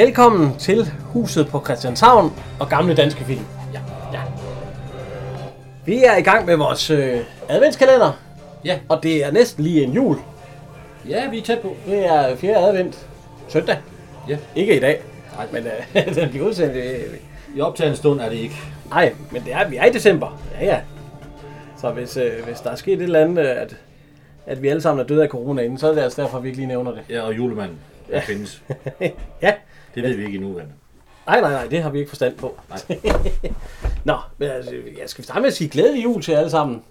Velkommen til Huset på Christianshavn og Gamle Danske Film. Ja. ja. Vi er i gang med vores øh, adventskalender, Ja, og det er næsten lige en jul. ja, vi er tæt på. Det er 4. advent. Søndag. Ja. Ikke i dag, Nej, men øh, den bliver udsendt. Øh, i optagende stund er det ikke. nej, men det er, vi er i december. Ja, ja. Så hvis, øh, hvis der er sket et eller andet, øh, at, at vi alle sammen er døde af corona inden, så er det altså derfor, vi ikke lige nævner det. Ja, og julemanden der ja. findes. ja. Det ved vi ikke endnu, Anne. Nej, nej, nej, det har vi ikke forstand på. Nej. Nå, men altså, jeg skal starte med at sige glædelig jul til alle sammen.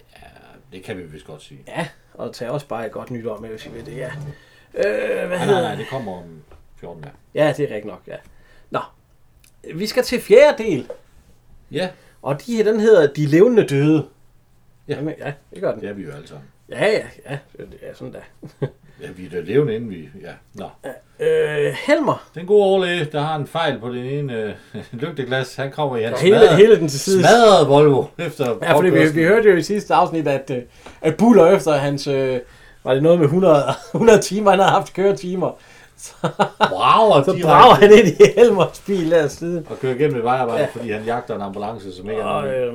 Det kan vi vist godt sige. Ja, og tag også bare et godt nytår med, hvis I vil det, ja. Øh, hvad Nej, nej, nej, det kommer om 14 dage. Ja, det er rigtigt nok, ja. Nå, vi skal til fjerde del, Ja, og de her, den hedder De Levende Døde. Ja. Jamen, ja, det gør den. er vi jo alle sammen. Ja, ja, ja, er sådan der. Ja, vi er da levende inden vi... Ja, nå. Øh, Helmer, Den gode overlæge, der har en fejl på den ene øh, lygteglas, han kommer i hans hele, smadrede, hele den til side. smadrede Volvo efter Ja, fordi vi, vi hørte jo i sidste afsnit, at, øh, at Buller efter hans, øh, var det noget med 100, 100 timer, han havde haft køretimer, så, Wow, og så brager han ind i Helmers bil der siden. og kører igennem et vejarbejde, Ja. fordi han jagter en ambulance, som ikke er Og øh,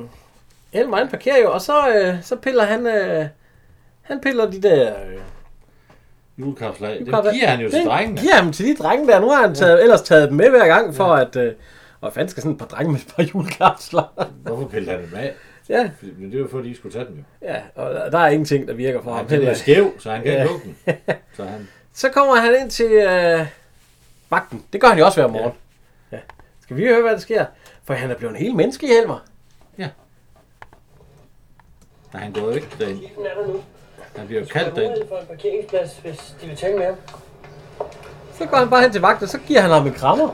Helmer han parkerer jo, og så, øh, så piller han, øh, han piller de der... Øh, Julekafslag. Det giver han jo til Den drengene. giver ham til de drenge der. Nu har han taget, ellers taget dem med hver gang for at... Øh, og fanden skal sådan et par drenge med et par julekapsler? Hvorfor piller han dem af? ja, Men det er jo for, at de skulle tage dem jo. ja, og der- er ingenting, der virker for ham. Han den er skæv, så han kan ikke Ja. lukke den. Så han, Så kommer han ind til øh, vagten. Det gør han jo også hver morgen. Ja. Skal vi høre, hvad der sker? For han er blevet en helt menneskelig Helmer. nej, han går jo ikke derind. Den er der nu. Han bliver jo kaldt derind. For en parkeringsplads, hvis de vil tale med ham. Så går han bare hen til vagten, og så giver han ham en krammer.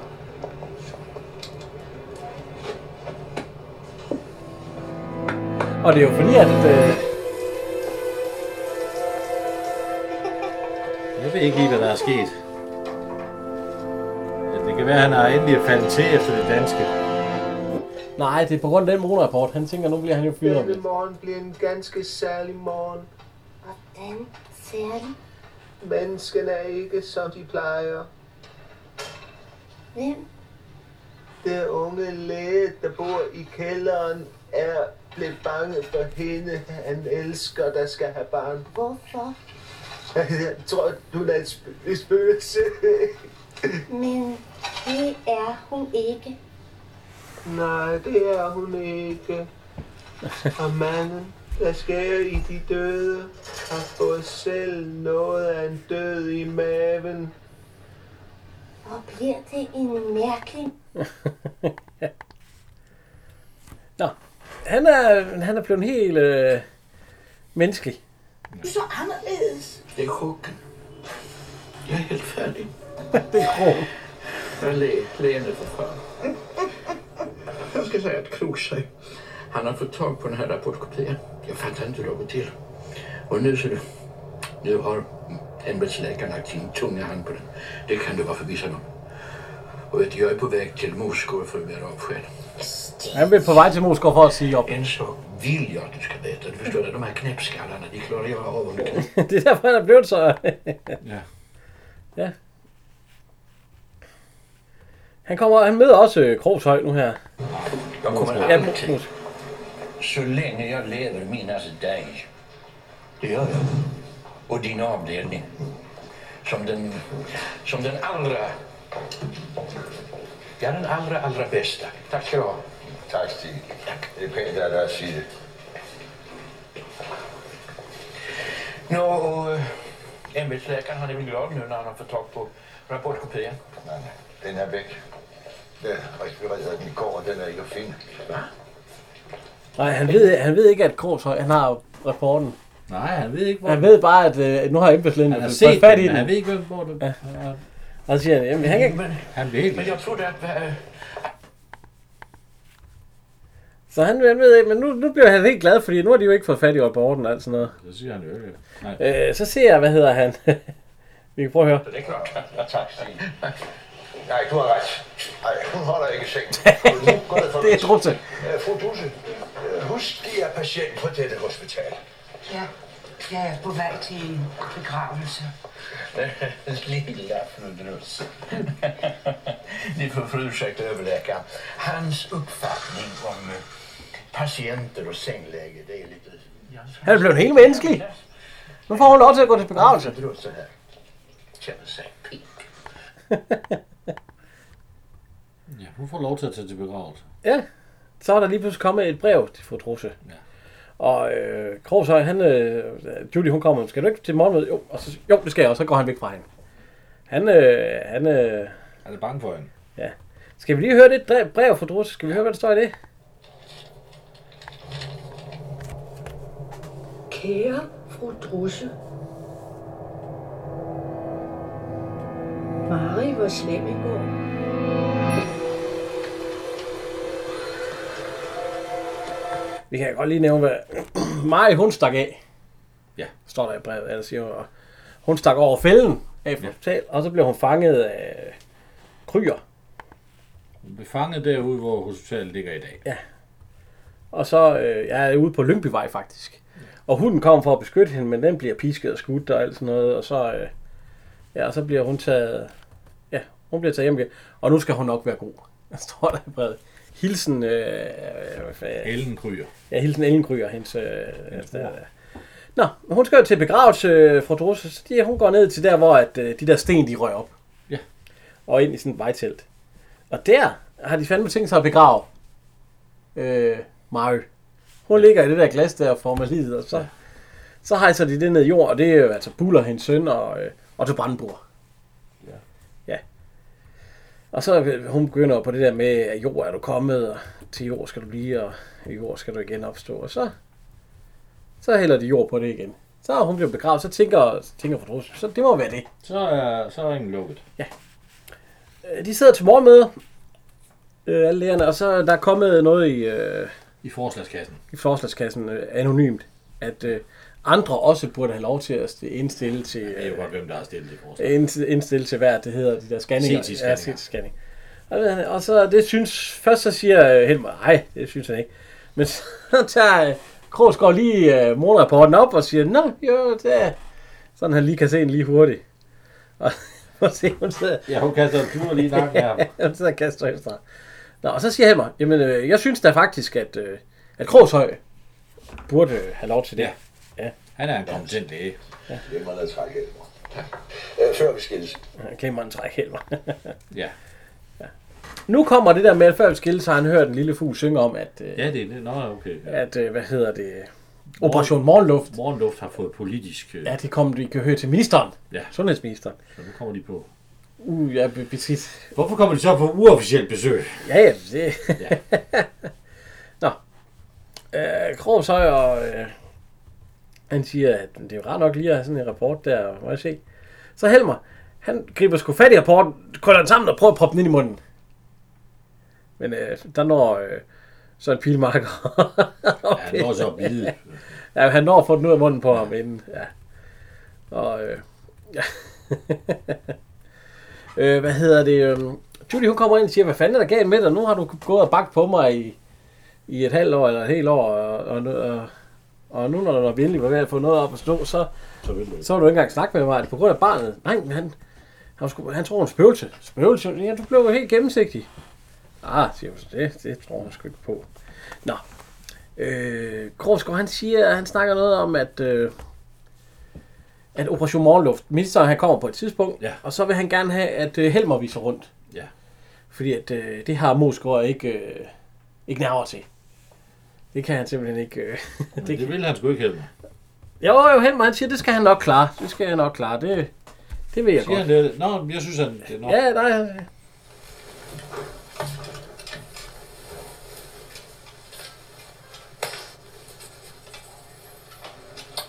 Og det er jo fordi, at... Øh, Jeg ved ikke lige, hvad der er sket. Ja, Det kan være, at han har endelig faldet til efter det danske. nej, det er på grund af den morgenrapport. Han tænker, nu bliver han jo fyret Denne morgen bliver en ganske særlig morgen. Hvordan særligt? Menneskene er ikke, som de plejer. Hvem? Det unge læge, der bor i kælderen, er blevet bange for hende, han elsker, der skal have barn. Hvorfor? Jeg tror, du er et spøgelse. Men det er hun ikke. Nej, det er hun ikke. Og manden, der skærer i de døde, har fået selv noget af en død i maven. Og bliver det en mærkelig... Nå, han er, han er blevet helt øh, menneskelig. Du er så anderledes. Det er Hukken. Jeg er helt færdig. Det er grå. Jeg er læge, lægerne for før. Jag ska säga att Krosaj, han har fått tag på den här rapportkopian. Jag fattar inte hur det har gått till. Och nu ser du, nu har ämbetsläkaren lagt sin tunga hand på den. Det kan du vara förvissad om. Och vet du, jag är på väg till Moskva för att begära avsked. Han vil på vej til Moskva for at sige op. En sak vill jag att du ska veta. Du förstår det, de här knäppskallarna, de klarar jag av om kan. det er derfor, han er blevet så... Ja. ja. Han kommer, han møder også øh, Krogshøj nu her. Jag kommer Ja, så länge jag lever, minnas dig. Det gör jag. Och din avdelning. Som den, som den allra... Ja, den allra, allra bästa. Tack ska du ha. Tak, Stig. Det er pænt af dig at sige det. Nå, och äh, ämbetsläkaren han är väl glad nu när han har fått tag på rapportkopian. Nej, den er væk. Jeg rekvirerede den i går, og den er ikke at finde. Va? Nej, han ved, han ved ikke, at Krogshøj, han har rapporten. Nej, han ved ikke, hvor Han ved bare, at øh, nu har embedslægen han har fået set fat den, i men han den. ved ikke, hvor det Ja. ja. Og så siger han, jamen han kan ikke... Han bliver helt men jeg at... Hvad, Så han, han ved ikke, men nu, nu bliver han helt glad, fordi nu har de jo ikke fået fat i rapporten og alt sådan noget. Så siger han jo ikke. Nej. Øh, så ser jeg, hvad hedder han? Vi kan prøve at høre. det er klart. Ja, tak, Stig. Nej, du har ret. Nej, hun holder ikke i sengen. Nu går det Det er Drupse. Øh, Fru Dusse, øh, husk, de er patient på dette hospital. Ja, jeg er på vej til en begravelse. Lilla frudrus. Ni får ursäkta överläkaren. Hans uppfattning om eh, patienter och sängläge, det är lite... Ja, Han er blevet helt menneskelig. Nu får hun lov til at gå til begravelse. Frudrus här. Känner sig pigg. Ja, hun får lov til at tage til begravelse. Ja, så er der lige pludselig kommet et brev til fru Trusse. Ja. Og øh, Krogshøj, han, øh, Judy, hun kommer, skal du ikke til morgenmøde? Jo, og så, jo, det skal jeg, og så går han væk fra hende. Han, øh, han, øh, Han er bange for hende. skal vi lige høre det brev fra Trusse? Skal vi høre, hvad der står i det? Kære fru Drusse. Mari var slem i går. Vi kan godt lige nævne, hvad Mari, hun stak af. Ja. Står der i brevet, eller siger hun. Hun stak over fælden af Ja. ja. og så blev hun fanget af kryer. Hun blev fanget derude, hvor hospitalet ligger i dag. Og så øh, jeg er ude på Lyngbyvej faktisk. Og hunden kommer for at beskytte hende, men den bliver pisket og skudt og alt sådan noget. Og så, øh, ja, og så bliver hun taget... Ja, hun bliver taget hjem igen. Og nu skal hun nok være god. Der står der i brevet. Hilsen... Øh, øh, øh, Ellen Kryer. ja, hilsen Ellen Kryger, hendes... Øh, der, Nå, men hun skal jo til begravelse øh, fra Drusse, så de, hun går ned til der, hvor at, øh, de der sten, de rører op. Ja. Og ind i sådan et vejtelt. Og der har de fandme tænkt sig at begrave øh, Mary. Hun ligger i det der glas der formaliet, og så, ja. så hejser de det ned i jord, og det er jo altså Buller, hendes søn, og, øh, og til Brandenburg. Ja. Ja. Og så øh, hun begynder på det der med, at jord er du kommet, og til jord skal du blive, og i jord skal du igen opstå. Og så, så hælder de jord på det igen. Så er hun blevet begravet, så tænker, tænker Fordrus, så det må være det. Så er, så er ringen lukket. Øh, De sidder til morgenmøde, øh, alle lærerne, og så der er kommet noget i, øh, I forslagskassen. i forslagskassen øh, anonymt, at øh, andre også burde have lov til at st- indstille til, Jeg ved jo øh, godt, hvem der har stillet det forslag. ind- indstille til hvad det hedder, de der scanninger. CT-scanninger. Ja, CT-scanning. Og, og så det synes, først så siger øh, Helmer, nej, det synes han ikke. Men så tager øh, Krogsgaard lige øh, morgenrapporten op og siger, nå, jo, det sådan han lige kan se den lige hurtigt. Og, og se, hun sidder, Ja, hun kaster en klur lige nakken her. hun sidder og kaster efter. Nå, og så siger Helmer, jamen, øh, jeg synes da faktisk, at, øh, at Krogshøj burde have lov til det. Ja. Han er en kompetent læge. Det må lade trække hjælper. Øh, før vi skilles. En træk Helmer. Ja. nu kommer det der med, at før vi skilles, har han hørt en lille fugl synge om, at, øh, Ja, det er det. Nå, okay. Ja. at øh, hvad hedder det, Operation Morgenluft, Morgenluft har fået politisk... øh, ja, det kom, vi kan høre til ministeren, Ja. sundhedsministeren. Så nu kommer de på. Uh, ja, beskidt. Hvorfor kommer de så på uofficielt besøg? Ja, ja, det. Ja. Nå. Øh, Krogshøj og... Øh, han siger, at det er jo rart nok lige at have sådan en rapport der, må jeg se. Så Helmer, han griber sgu fat i rapporten, kolder den sammen og prøver at proppe den ind i munden. Men øh, der når øh, så en pilmarker. Ja, han når så at bide. ja, han når at få den ud af munden på ham inden. Ja. Og, øh, ja. øh, hvad hedder det? Øh, Judy, hun kommer ind og siger, hvad fanden er der galt med dig? Nu har du gået og bagt på mig i, i et halvt år eller et helt år, og, og, og, og nu når du endelig var ved at få noget op at stå, så, Så vil du. så vil du ikke engang snakke med mig. På grund af barnet? Nej, men han, han, sgu- han tror, en spøgelse. Spøgelse? Ja, du blev jo helt gennemsigtig. Ah, siger så. Det, det tror hun sgu ikke på. Nå. Øh, Krogsgaard, han siger, han snakker noget om, at, øh, at Operation Morgenluft, ministeren han kommer på et tidspunkt, Ja. og så vil han gerne have, at øh, Helmer viser rundt. Ja. Fordi at, øh, det har Moskva ikke, øh, ikke nærmere til. Det kan han simpelthen ikke. Øh, Det, det vil han sgu ikke heller. jo, jo, Helmer, han siger, det skal han nok klare. Det skal han nok klare. Det, det ved jeg Siger godt. han det? Nå, jeg synes, han... Det, nå. Ja, nej.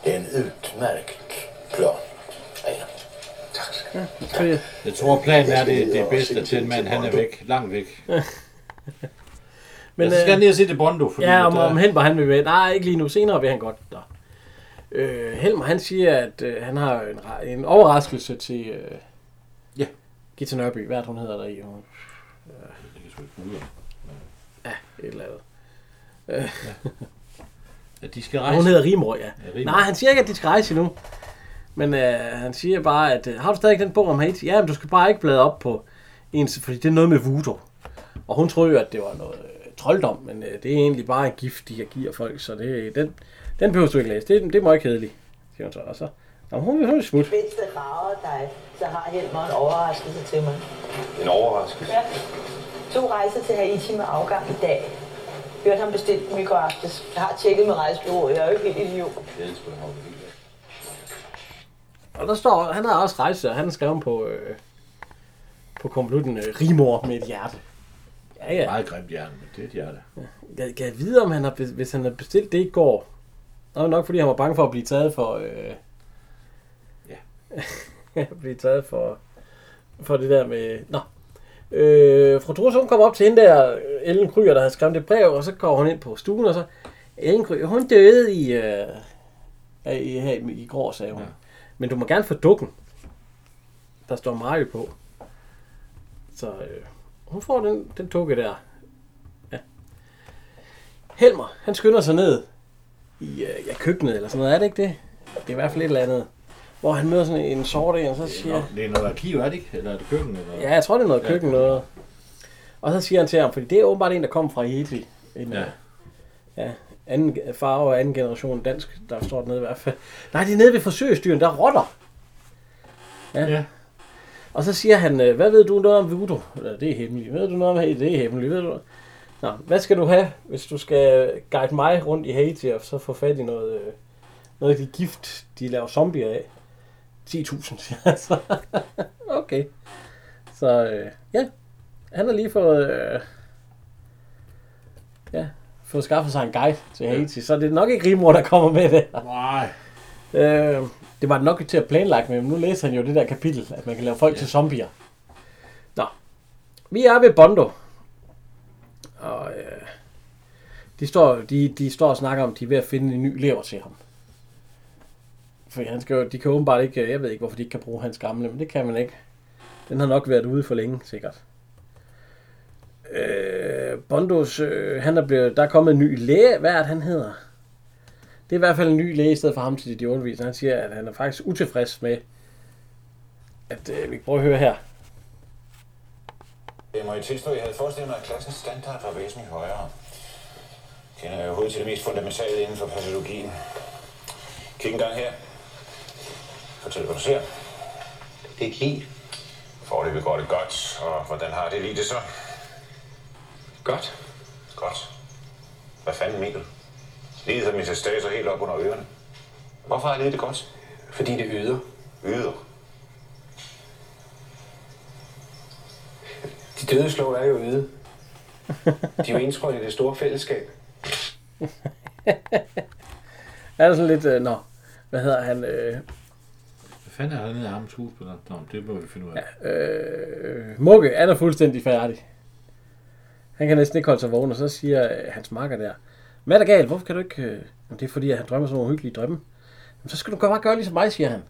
Det är en utmärkt plan. Fordi, Jeg tror, planen er, det, det er bedst, at mand, han er væk. Langt væk. men, Men, så skal han øh, ned og se det Bondo, fordi ja, om, øh, om Helmer han vil med. Nej, ikke lige nu. Senere vil han godt. Nå. Øh, Helmer han siger, at øh, han har en, en overraskelse til øh, Ja. Gita Nørby. Hvad hun hedder der i? Hun, ikke bruge. et eller andet. at de skal Hun rejse. hedder Rimor, ja. Rimor. Nej, han siger ikke, at de skal rejse endnu. Men øh, han siger bare, at øh, har du stadig den bog om Haiti? Ja, men du skal bare ikke bladre op på en, fordi det er noget med voodoo. Og hun troede jo, at det var noget øh, trolddom, men øh, det er egentlig bare en gift, de giver folk, så det, den, den behøver du ikke læse. Det, det må ikke kedeligt, siger hun så. Og så Nå, hun, hun er smut. Mens det rager dig, så har Helmer en overraskelse til mig. En overraskelse. Ja. To rejser til Haiti med afgang i dag. Hørte ham bestilt dem i går aftes. Jeg har tjekket med rejsebureauet. Jeg er jo ikke helt idiot. Og der står, han har også rejst, og han har skrevet på, øh, på konvolutten øh, Rimor med et hjerte. Ja, ja. Meget grimt hjerne, men det er et hjerte. Jeg kan jeg vide, om han har, hvis han har bestilt det i går. Det var nok, fordi han var bange for at blive taget for... Øh, ja. blive taget for, for det der med... Nå. Øh, fru Trusse, hun kom op til hende der, Ellen Kryer, der havde skrevet det brev, og så går hun ind på stuen, og så... Ellen Kryer, hun døde i... Øh, i, her i, i går, sagde hun. Ja. Ja. Men du må gerne få dukken. Der står Mario på. Så øh, hun får den, den dukke der. Ja. Helmer, han skynder sig ned i øh, ja, køkkenet eller sådan noget. Er det ikke det? Det er i hvert fald et eller andet. Hvor han møder sådan en sort en, og så Det er, siger... noget, det er noget arkiv, er det ikke? Eller er det køkken? Eller? Ja, jeg tror, det er noget Ja. køkken noget. Og så siger han til ham, fordi det er åbenbart en, der kommer fra Haiti. En, Ja. ja. ja anden farve og anden generation dansk, der står dernede i hvert fald. Nej, det er nede ved forsøgsdyren, der er rotter. Ja. Ja. Og så siger han, øh, hvad ved du noget om voodoo? Det er hemmeligt. Ved du noget om Haiti? Det er hemmeligt. Ved du? Nå, hvad skal du have, hvis du skal guide mig rundt i Haiti og så få fat i noget, øh, noget af de gift, de laver zombier af? 10.000, siger han så. okay. Så øh, ja, han har lige fået, øh, ja, fået skaffet sig en guide til Haiti, så det er nok ikke Rimor, der kommer med det. Nej. Øh, det var nok til at planlægge med, men nu læser han jo det der kapitel, at man kan lave folk ja. til zombier. Nå, vi er ved Bondo. Og øh, de, står, de, de står og snakker om, de er ved at finde en ny lever til ham. For han skal jo, de kan åbenbart ikke, jeg ved ikke, hvorfor de ikke kan bruge hans gamle, men det kan man ikke. Den har nok været ude for længe, sikkert. Øh, Bondos, øh, han er blevet, der er kommet en ny læge. Hvad er det, han hedder? Det er i hvert fald en ny læge i stedet for ham til de undervisere. Han siger, at han er faktisk utilfreds med, at øh, vi kan prøve at høre her. Jeg må jo tilstå, at jeg havde forestillet mig, at klassens standard var væsentligt højere. Kender jeg overhovedet til det mest fundamentale inden for patologien. Kig en gang her. Fortæl, hvad du ser. Det er ikke helt Foreløbig går det godt, og hvordan har det lige det så? godt. Godt. Hvad fanden, Mikkel? Livet har min staser helt op under ørerne. Hvorfor har det det godt? Fordi det yder. Yder. De døde slår er jo yde. De er jo indtrådt i det store fællesskab. Er der sådan lidt, øh, nå, hvad hedder han, øh, Hvad fanden er der nede af ham skuespiller? Nå, det må vi finde ud af. Ja. øh, Mugge, han er fuldstændig færdig. Han kan næsten ikke holde sig vågen, og så siger øh, hans makker der, hvad er der galt? Hvorfor kan du ikke... Øh... Det er fordi, at han drømmer sådan nogle hyggelige drømme. Jamen, så skal du bare gøre ligesom mig, siger han.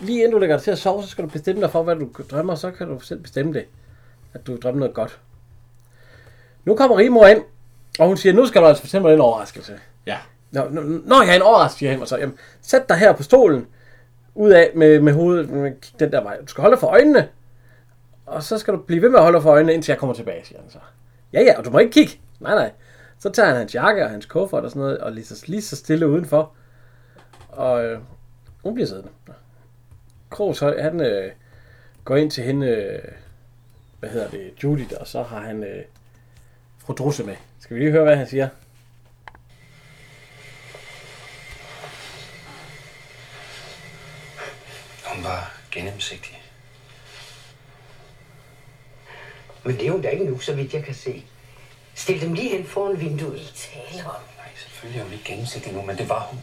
Lige inden du lægger dig til at sove, så skal du bestemme dig for, hvad du drømmer, så kan du selv bestemme det, at du drømmer noget godt. Nu kommer Rimor ind, og hun siger, nu skal du altså fortælle mig den overraskelse. ja. Nå, nå, nå jeg er en overraskelse, siger han, og så, jamen, sæt dig her på stolen, ud af med, med hovedet, med, kig den der vej. Du skal holde for øjnene, og så skal du blive ved med at holde for øjnene, indtil jeg kommer tilbage, siger han så. Ja, ja, og du må ikke kigge. Nej, nej. Så tager han hans jakke og hans kuffert og sådan noget, og lige så, lige så stille udenfor. Og øh, hun bliver siddende. Kroos, han øh, går ind til hende, øh, hvad hedder det, Judith, og så har han øh, fru Drusse med. Skal vi lige høre, hvad han siger? Hun var gennemsigtig. Men det er hun da ikke nu, så vidt jeg kan se. Stil dem lige hen foran vinduet. Tale om. Nej, selvfølgelig er hun ikke gennemsigtig nu, men det var hun.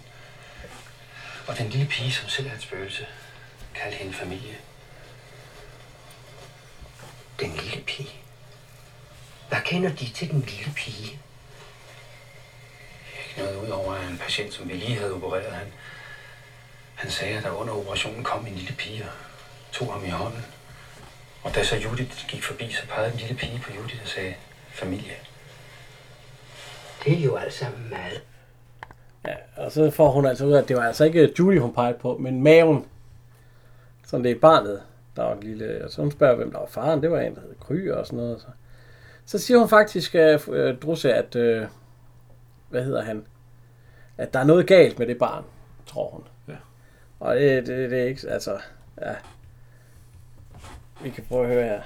Og den lille pige, som selv er et spøgelse, kaldte hende familie. Den lille pige. Hvad kender de til den lille pige? Ikke noget udover at en patient, som vi lige havde opereret. Han, han sagde, at der under operationen kom en lille pige og tog ham i hånden. Og da så Judith gik forbi, så pegede en lille pige på Judith og sagde, familie. Det er jo altså meget. Ja, og så får hun altså ud af, at det var altså ikke Julie, hun pegede på, men maven. Så det er barnet, der var en lille... Og så hun spørger, hvem der var faren. Det var en, der hed Kry og sådan noget. Så, så siger hun faktisk, uh, Drusse, at... Uh, hvad hedder han? At der er noget galt med det barn, tror hun. Ja. Og det, det, det er ikke... Altså, ja. Vi kan prøve at høre her.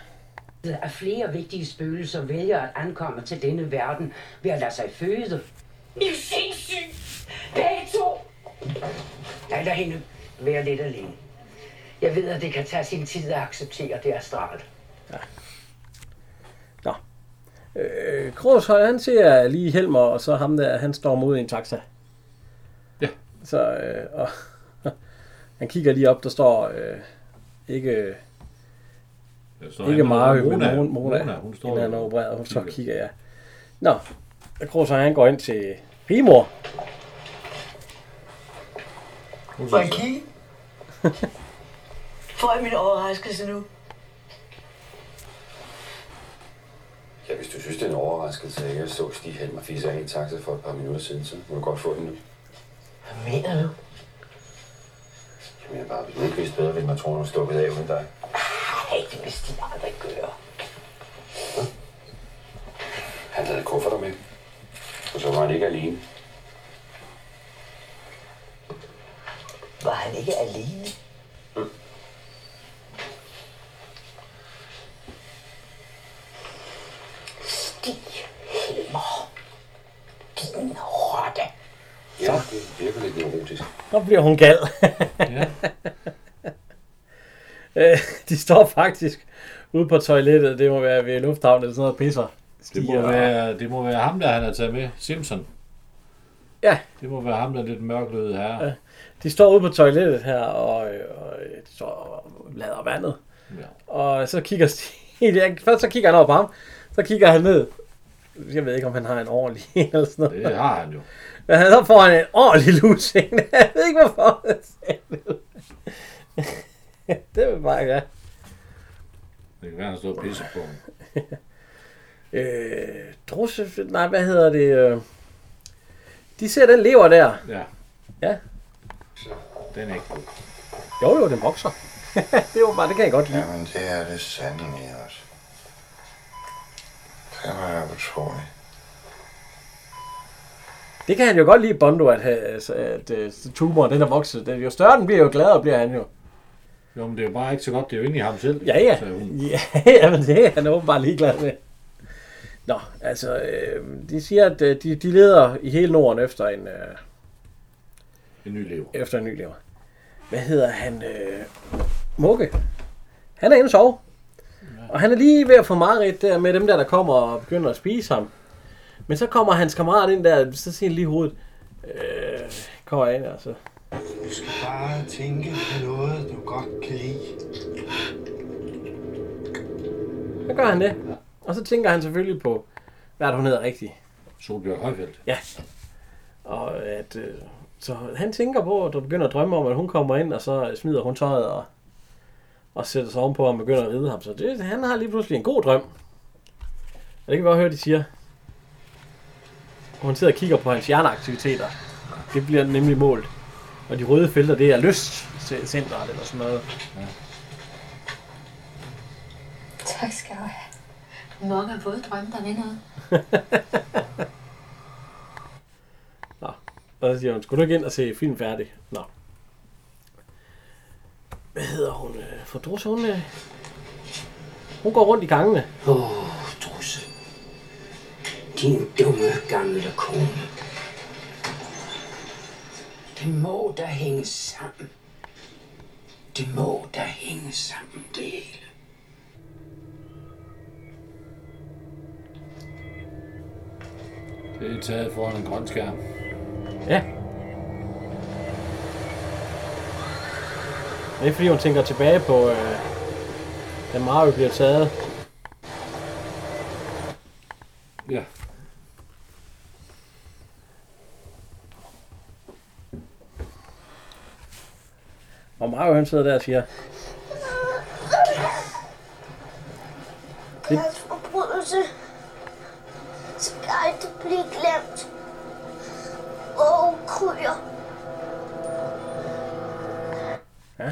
At flere vigtige spøgelser vælger at ankomme til denne verden ved at lade sig føde. I er sindssyg! Begge to! Nej, lad hende være lidt alene. Jeg ved, at det kan tage sin tid at acceptere det astral. Øh, Krogshøj, han ser lige Helmer, og så ham der, han står mod i en taxa. Ja. Så, øh, og han kigger lige op, der står øh, ikke, Står ikke en, Mario, men Mona. Mona, Mona, hun står hende, han er og opereret, hun så kigger. kigger jeg. Nå, og Krogshøj, han går ind til Rimor. Får jeg kigge? Får jeg min overraskelse nu? Ja, hvis du synes, det er en overraskelse, at jeg så Stig Helmer fisse af i en taxa for et par minutter siden, så må du godt få den nu. Hvad mener du? Jeg mener bare, hvis man ikke vidste bedre, ville man tro, at hun stukket af uden dig. Nej, det vil de aldrig gøre. Han havde kufferter med, og så var han ikke alene. Var han ikke alene? Stig Helmer. Din rotte. Ja, det virker lidt neurotisk. Så bliver hun gal. Ja. Øh, de står faktisk ude på toilettet. Det må være ved lufthavnen eller sådan noget pisser. Det må, være, det må være ham, der han har taget med. Simpson. Ja. Det må være ham, der er lidt mørklødet her. Ja. De står ude på toilettet her, og, og de står og lader vandet. Ja. Og så kigger Stig, først så kigger han over på ham, så kigger han ned. Jeg ved ikke, om han har en ordentlig en eller sådan noget. Det har han jo. Men så får han en ordentlig lusing. Jeg ved ikke, hvorfor. det vil bare, ja. Det kan være, han står og pisser på ham. Øh, drusse, nej, hvad hedder det? øh, De ser den lever der. Ja. Ja. Den er ikke god. Jo, jo, den vokser. det var bare, det kan jeg godt lide. Jamen, det er det sandelig også. Det var utroligt. Det kan han jo godt lide, Bondo, at, have, altså, at, at tumoren den er vokset. Den, jo større den bliver, jo gladere bliver han jo. Jo, men det er jo bare ikke så godt. Det er jo i ham selv. Ja, ja. hun. Ja, jamen, det er han åbenbart ligeglad med. Nå, altså, øh, de siger, at øh, de, de leder i hele Norden efter en, øh, En ny lever. efter en ny lever. Hvad hedder han? Øh, Mugge. Han er inde og sove. Og han er lige ved at få mareridt der med dem der, der kommer og begynder at spise ham. Men så kommer hans kammerat ind der, så siger han lige i hovedet, øh, kommer ind altså. Du skal bare tænke på noget, du godt kan lide. Så gør han det. Og så tænker han selvfølgelig på, hvad er hun hedder rigtigt. Solbjørg Højfeldt. Ja. Og at, øh, så han tænker på, at du begynder at drømme om, at hun kommer ind, og så smider hun tøjet og, og sætter sig ovenpå og begynder at ride ham. Så det, han har lige pludselig en god drøm. Og det kan vi også høre, de siger. Og hun sidder og kigger på hans hjerneaktiviteter. Det bliver nemlig målt. Og de røde felter, det er lystcentret eller sådan noget. Ja. Tak skal du have. Mange har fået drømme, der vinder. Nå. Og så siger hun, skulle du ikke ind og se film færdig? Nå. Hvad hedder hun? For Drusse, hun, øh, hun går rundt i gangene. Åh, oh, Drusse. Din dumme gamle kone. Det må da hænge sammen. Det må da hænge sammen, det hele. Det er taget foran en grøn skærm. Ja. Det er fordi, hun tænker tilbage på, øh, da Mario bliver taget. Ja. Og Mario han sidder der og siger, Deres forbrydelse skal ikke blive glemt. Åh, kryer. Ja.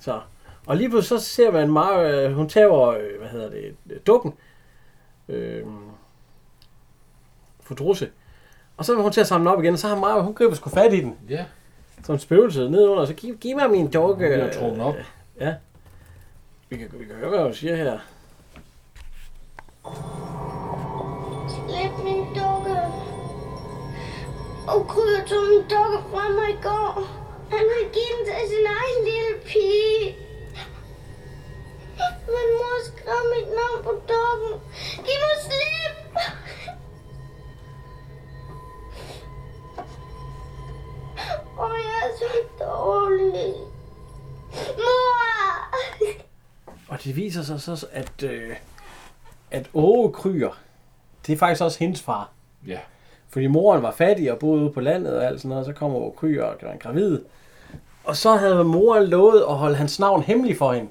Så. Og lige pludselig så ser man Mario, øh, hun tager, øh, hvad hedder det, øh, dukken. Øh, Fodrusse. Og så vil hun til at samle op igen, og så har Mario, hun griber sgu fat i den. Ja. Som spøgelse ned under, så giv, giv mig min dukke. Hun bliver trukket op. Ja. Vi kan, vi kan høre, hvad hun siger her. Slip min dukke. Og kryer tog min dukke fra mig i går. Han vil give den til sin egen lille pige. Men mor skrev mit navn på dukken. Giv mig slip! Og jeg er så dårlig. Mor! Og det viser sig så, at, øh, at Åge Kryer, det er faktisk også hendes far. Ja. Fordi moren var fattig og boede ude på landet og alt sådan noget, og så kommer Åge Kryer og var gravid. Og så havde moren lovet at holde hans navn hemmelig for hende.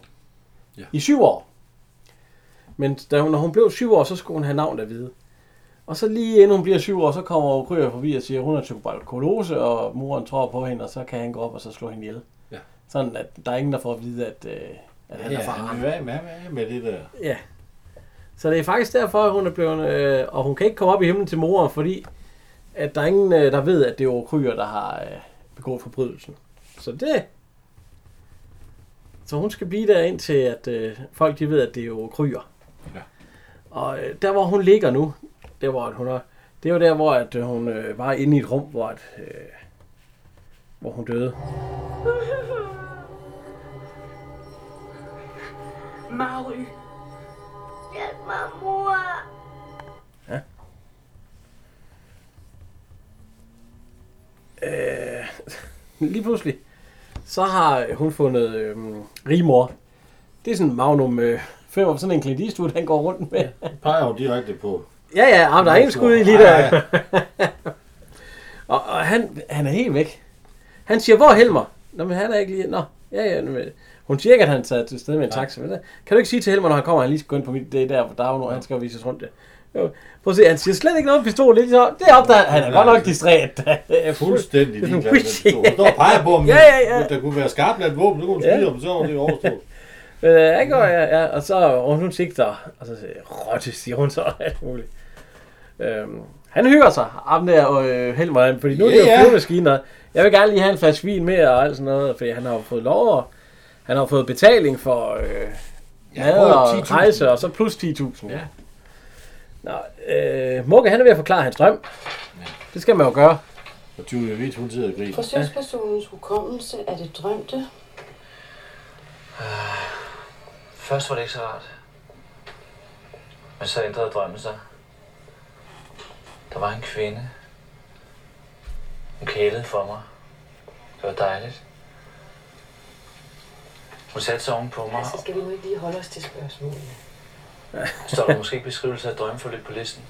Ja. I syv år. Men da hun, når hun blev syv år, så skulle hun have navn at vide. Og så lige inden hun bliver syv år, så kommer Kryer forbi og siger, at hun har tuberkulose, og moren tror på hende, og så kan han gå op og så slå hende ihjel. Ja. Sådan, at der er ingen, der får at vide, at, øh, at han Ja, er far. han vil være med, det der. Ja. Så det er faktisk derfor, at hun er blevet... Øh, og hun kan ikke komme op i himlen til moren, fordi at der er ingen, øh, der ved, at det er Kryer, der har øh, begået forbrydelsen. Så det... Så hun skal blive der indtil, at øh, folk de ved, at det er Kryer. Ja. Og øh, der, hvor hun ligger nu, der hvor at hun er, det jo der, hvor at, øh, hun øh, var inde i et rum, hvor, at, øh, hvor hun døde. Mary. Hjælp mig, mor. Ja. Øh, lige pludselig, så har hun fundet øh, rigmor. Det er sådan en Magnum øh, 5, sådan en Clint Eastwood, han går rundt med. Peger jo direkte på. Ja, ja, jamen, der er ingen skud i lige der. og, og han, han er helt væk. Han siger, hvor er Helmer? Nå, men han er ikke lige... Nå, ja, ja. Men, hun siger ikke, at han tager til stede med en taxa. Men, kan du ikke sige til Helmer, når han kommer, at han lige skal gå ind på mit... Det er der, hvor der er jo noget, han skal vises rundt. Ja. Jo, Prøv at se, han siger slet ikke noget om pistol. Det er, så, det er opdaget. Han er godt nok distræt. Fuldstændig er ligeglad med det. Hun står og peger på, om Ja, ja, ja. der kunne være skarpt et våben, så kunne hun Ja. skyde ham, så var det overstået. Men øh, jeg går, ja, ja, og så og hun sigter, og så siger rotte, siger hun så alt muligt. Øhm, han hygger sig, ham der og øh, Helmer, fordi nu er det Ja, jo ja. flyvemaskiner. Jeg vil gerne lige have en flaske vin mere og alt sådan noget, fordi han har jo fået lov, og han har fået betaling for øh, Ja, mad og 10.000. rejse, og så plus 10.000. Ja. Nå, øh, Mugge, han er ved at forklare hans drøm. Det skal man jo gøre. Og Julia Witt, hun sidder og griner. Forsøgspersonens hukommelse er det drømte. Først var det ikke så rart. Men så ændrede drømmen sig. Der var en kvinde. Hun kælede for mig. Det var dejligt. Hun satte sig oven på mig. Altså, skal vi nu ikke lige holde os til spørgsmålene? Står der måske ikke beskrivelse af drømmeforløb på listen?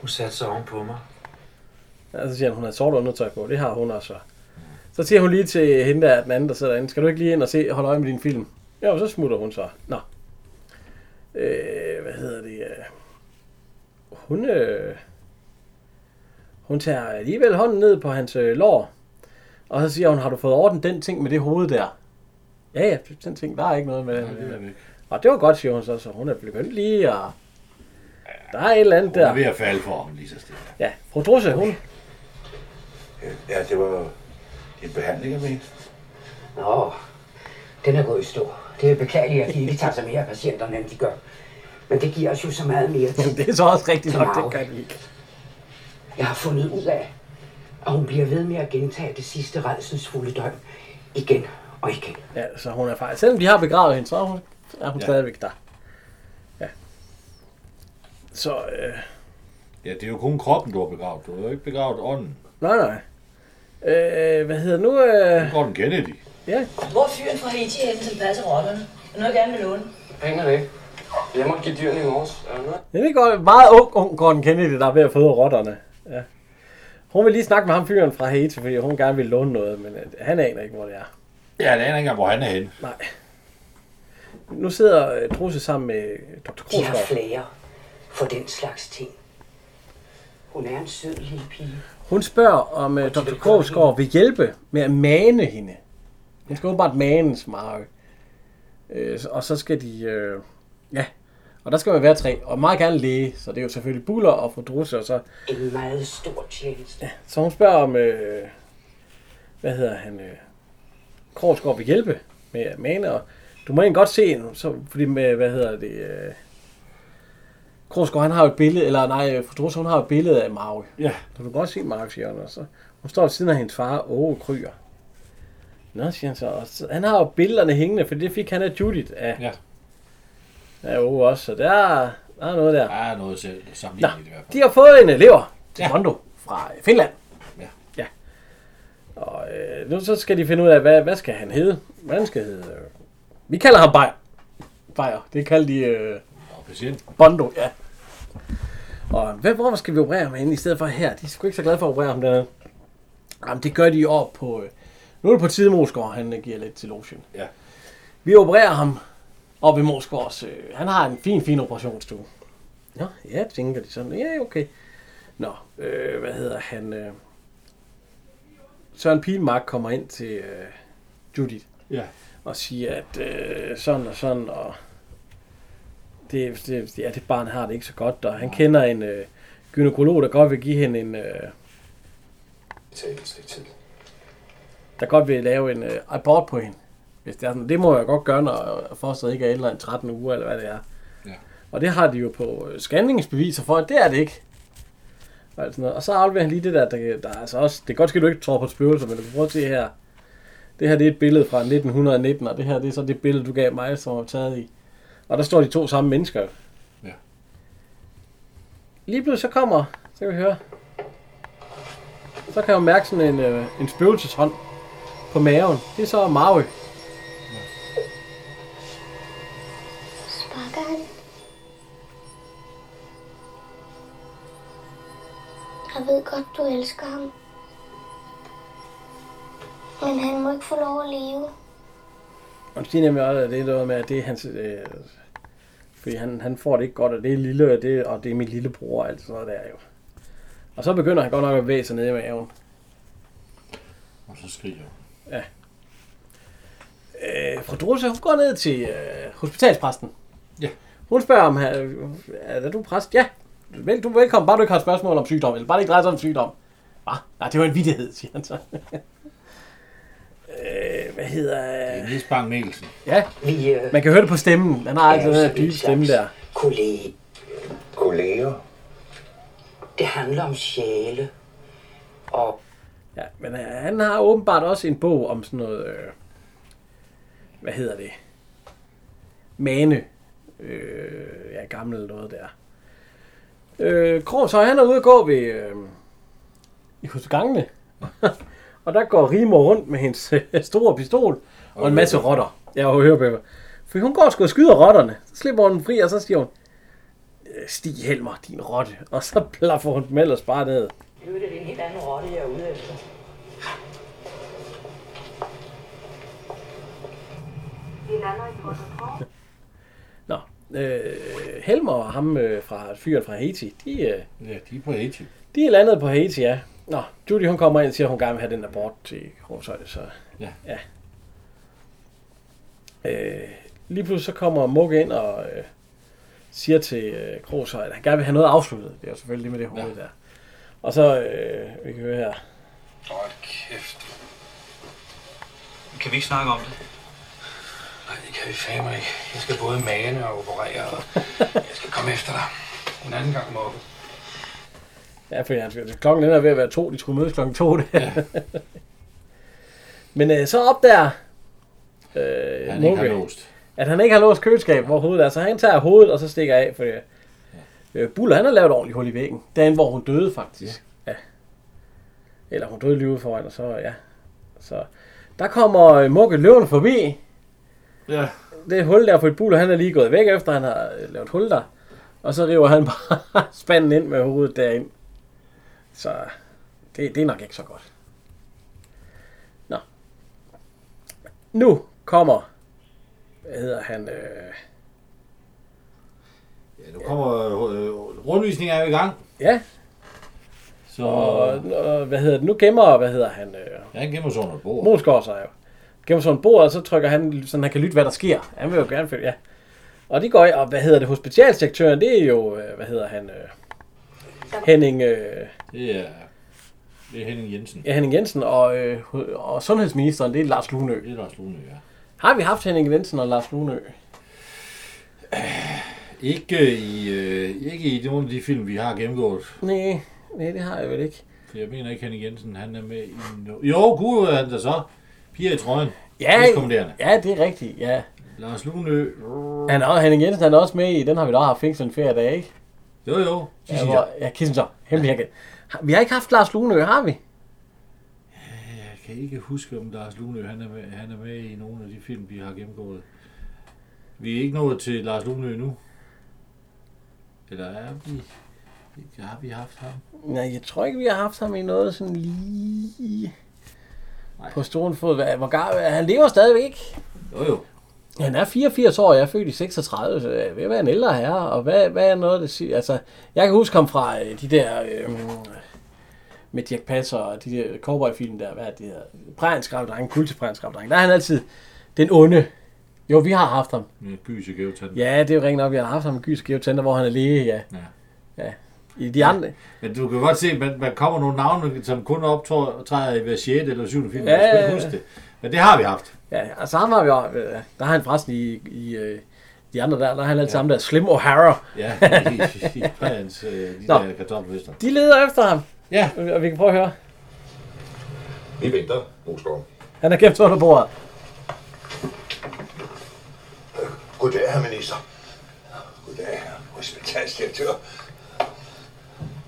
Hun satte sig oven på mig. Ja, så siger han, hun har sort undertøj på. Det har hun også. Så siger hun lige til hende der, den anden, der sidder derinde, skal du ikke lige ind og se, holde øje med din film? Ja, og så smutter hun så. Nå. Øh, hvad hedder det? Hun, øh, hun tager alligevel hånden ned på hans øh, lår. Og så siger hun, har du fået orden den ting med det hoved der? Ja, ja, den ting, der er ikke noget med Nej, det er det ikke. Og det var godt, siger hun så, så hun er begyndt lige og... Der er et eller andet Hun er der. ved at falde for ham lige så stille. Ja, fru Drusse, hun... Ja, det var en behandling, jeg mente. Nå, den er gået i stå. Det er beklageligt, at de ikke tager sig mere af patienterne, end de gør. Men det giver os jo så meget mere tid. Det er så også rigtigt til nok, det kan ikke. Jeg har fundet ud af, at hun bliver ved med at gentage det sidste redselsfulde døgn igen og igen. Ja, så hun er faktisk... Selvom de har begravet hende, så er hun, er hun Ja. stadigvæk der. Ja. Så, øh, Ja, det er jo kun kroppen, du har begravet. Du har jo ikke begravet ånden. nej, nej. Øh, hvad hedder nu? Øh, Gordon Kennedy. ja, Hvor er fyren fra Haiti henne, som passer rotterne? Er noget, jeg gerne vil låne? Penge væk. Jeg må give dyrene i morges. Ja, det er godt. Meget ung, ung Gordon Kennedy, der er ved at føde rotterne. Ja. Hun vil lige snakke med ham fyren fra Haiti, fordi hun gerne vil låne noget, men øh, han aner ikke, hvor det er. Ja, det aner ikke engang, hvor han er henne. Nej. Nu sidder øh, Trusse sammen med Dr. De har Krogsgaard. flere for den slags ting. Hun er en sød lille pige. Hun spørger, om uh, Dr. Krogsgaard vil hjælpe med at mane hende. Hun skal åbenbart manes meget. Øh, og så skal de... Øh, ja, og der skal man være tre. Og meget gerne læge, så det er jo selvfølgelig Buller og fru Drusse, og så... En meget stor tjeneste. Ja, så hun spørger om... Øh, hvad hedder han? Øh, Krogsgaard vil hjælpe med at mane, og du må egentlig godt se en, så, fordi med, hvad hedder det... Øh, Krogsgaard, han har jo et billede, eller nej, fru Drusse, hun har jo et billede af Maui. Ja. Du kan godt se Maui, siger hun, og så... Hun står ved siden af hendes far, Åge Kryer. Nå, siger han så. Og så- Han har jo billederne hængende, for det fik han af Judith af, Ja. Af Åge også. Så der, er- der er noget der. Der er noget til sammenligning i hvert fald. De har fået en elever til Mondo fra Finland. Ja. ja. Og øh, nu så skal de finde ud af, hvad, hvad skal han hedde? Hvad skal hedde? øh, Vi kalder ham Bayer. Bayer. Det kalder de øh, patient. Bondo, ja. Og hvad, hvor skal vi operere ham henne i stedet for her? De er sgu ikke så glade for at operere ham dernede. Jamen, det gør de op på... Øh, nu er det på tide, Mosgaard, han øh, giver lidt til lotion. Ja. Vi opererer ham op i Mosgaards... Øh, han har en fin, fin operationsstue. Nå, ja, tænker de sådan. Ja, okay. Nå, øh, hvad hedder han? Øh, Søren Pilmark kommer ind til øh, Judith Ja. og siger, at øh, sådan og sådan, og det, det, ja, det barn har det ikke så godt, og han kender en øh, gynekolog, der godt vil give hende en, øh, der godt vil lave en øh, abort på hende. Hvis det, er sådan. det må jeg godt gøre, når fosteret ikke er ældre end 13 uger, eller hvad det er. Ja. Og det har de jo på scanningsbeviser for, at det er det ikke. Og, sådan noget. og så afleverer han lige det der, der, der er altså også, det er godt ske, du ikke tror på spøgelser, men du kan prøve at se her. Det her det er et billede fra 1919, og det her det er så det billede, du gav mig, som var taget i. Og der står de to samme mennesker. Ja. Lige pludselig så kommer, så kan vi høre. Så kan jeg mærke sådan en, øh, en spøgelseshånd på maven. Det er så Maui. Ved godt, du elsker ham. Men han må ikke få lov at leve. Og de siger nemlig også, at det er noget med, at det er hans... Øh, fordi han, han får det ikke godt, og det er lille, og det, og det er min lillebror, og alt sådan noget der jo. Og så begynder han godt nok at bevæge sig ned i maven. Og så skriger Ja. Øh, fru Drusse, hun går ned til øh, hospitalspræsten. Ja. Hun spørger om, er, er du præst? Ja. Vel, du er velkommen, bare du ikke har et spørgsmål om sygdom, eller bare det ikke drejer sig om sygdom. Hva? Nej, det var en vidighed, siger han så. øh, hvad hedder... Det er Niels Bang Mikkelsen. Ja, Vi øh, man kan høre det på stemmen. Han har altid den her dybe stemme der. kollega. Kolleger? Det handler om sjæle. Og Ja, men øh, han har åbenbart også en bog om sådan noget... Øh, hvad hedder det? Mane. Øh, ja, gammel noget der. Øh, Krogs, så han er ude at gå ved... Øh, i hos gangene. og der går Rimo rundt med hendes øh, store pistol og, Og en masse rotter. Ja, og hørebøffer. For hun går sgu og skyder rotterne. Så slipper hun fri, og så siger hun, "Øh, Stig Helmer, din rotte. Og så plaffer hun dem ellers bare ned. Nu er det en helt anden rotte, jeg er ude efter. Nå, øh, Helmer og ham øh, fra fyren fra Haiti, de, øh, Ja, de er på Haiti. de er landet på Haiti, ja. Nå, Judy hun kommer ind og siger, at hun gerne vil have den abort til Krogshøjde, så Ja. ja. Øh, lige pludselig så kommer Mugge ind og øh, siger til øh, Krogshøjde, at han gerne vil have noget afsluttet. Det er jo selvfølgelig med det hoved ja. der. Og så, øh, vi kan høre her. Hold kæft. Kan vi ikke snakke om det? Nej, det kan vi fandme ikke. Jeg skal både mane og operere, og jeg skal komme efter dig. En anden gang, Mobbe. Ja, for han skal, klokken den er ved at være to, de skulle mødes klokken to. Ja. Men øh, så opdager øh, Han ikke har låst. at han ikke har låst køleskab, hvor hovedet er. Så han tager hovedet, og så stikker af, for øh, Buller, han har lavet et ordentligt hul i væggen. Den, hvor hun døde, faktisk. Ja. Eller hun døde lige ude foran, og så, ja. Så der kommer øh, Mugge løven forbi. Ja. det hul der på et bul, og han er lige gået væk efter, han har øh, lavet hul der. Og så river han bare spanden ind med hovedet derind. Så det, det er nok ikke så godt. Nå. Nu kommer, hvad hedder han, øh, Ja, nu kommer øh, rundvisningen er jo i gang. Ja. Så Og, og, hvad hedder det? Nu gemmer, hvad hedder han? Øh, ja, han gemmer sig under et bord. Mosgaard sig jo. Gemmer sig bordet, og så trykker han, så han kan lytte, hvad der sker. Han vil jo gerne følge, ja. Og de går i, og hvad hedder det? Hospitalsdirektøren, det er jo, øh, hvad hedder han? Øh, Henning, øh, Det er, det er Henning Jensen. ja, Henning Jensen, og, øh, og sundhedsministeren, det er Lars Lunø. Det er Lars Lunø, ja. Har vi haft Henning Jensen og Lars Lunø? Ikke i, øh, ikke i nogle af de film, vi har gennemgået. Nej, nej, det har jeg vel ikke. For jeg mener ikke, Henning Jensen, han er med i... No... Jo, gud er han der så. Piger i trøjen. Ja, ja, det er rigtigt, ja. Lars Lunø. Han er, Henning Jensen han er også med i, den har vi da haft fængsel en ferie dag, ikke? Jo, jo. Ja, hvor, ja Kissinger. Hemmelig. Har- Vi har ikke haft Lars Lunø, har vi? Jeg kan ikke huske, om Lars Lunø han er, med, han er med i nogle af de film, vi har gennemgået. Vi er ikke nået til Lars Lunø nu. Eller er vi? Har vi haft ham? Nej, jeg tror ikke, vi har haft ham i noget sådan lige på stående fod. Hvad- Hvor gar, han lever stadigvæk ikke. Jo, jo. Han er 84 år, jeg er født i 36, så jeg er at være en ældre herre. Og hvad, hvad er noget, det siger? Altså, jeg kan huske ham fra øh, de der... Øh, med Dirk Passer og de der cowboy-film der, hvad er det her? Præjensgravdreng, kultepræjensgravdreng. Der er han altid den onde. Jo, vi har haft ham. Med Gys og Geotanden. Ja, det er jo rent nok, vi har haft ham med Gys og Geotenter, hvor han er læge, ja. Ja. ja. I de andre... Men du kan godt se, at man, man kommer nogle navne, som kun optræder i hver 6. eller 7. film. Ja, Jeg skal ja, ja. huske det. Men det har vi haft. Ja, altså ham har vi jo, øh, der har han forresten i, i øh, de andre der, der har han altid ja. ham der, Slim O'Hara. Ja, i, i Præjens, øh, de Nå. der kartoffelvester. De leder efter ham. Ja. Og vi kan prøve at høre. Vi venter, Moskov. Han er gemt under bordet. Goddag, herr minister. Goddag, herr hospitalsdirektør.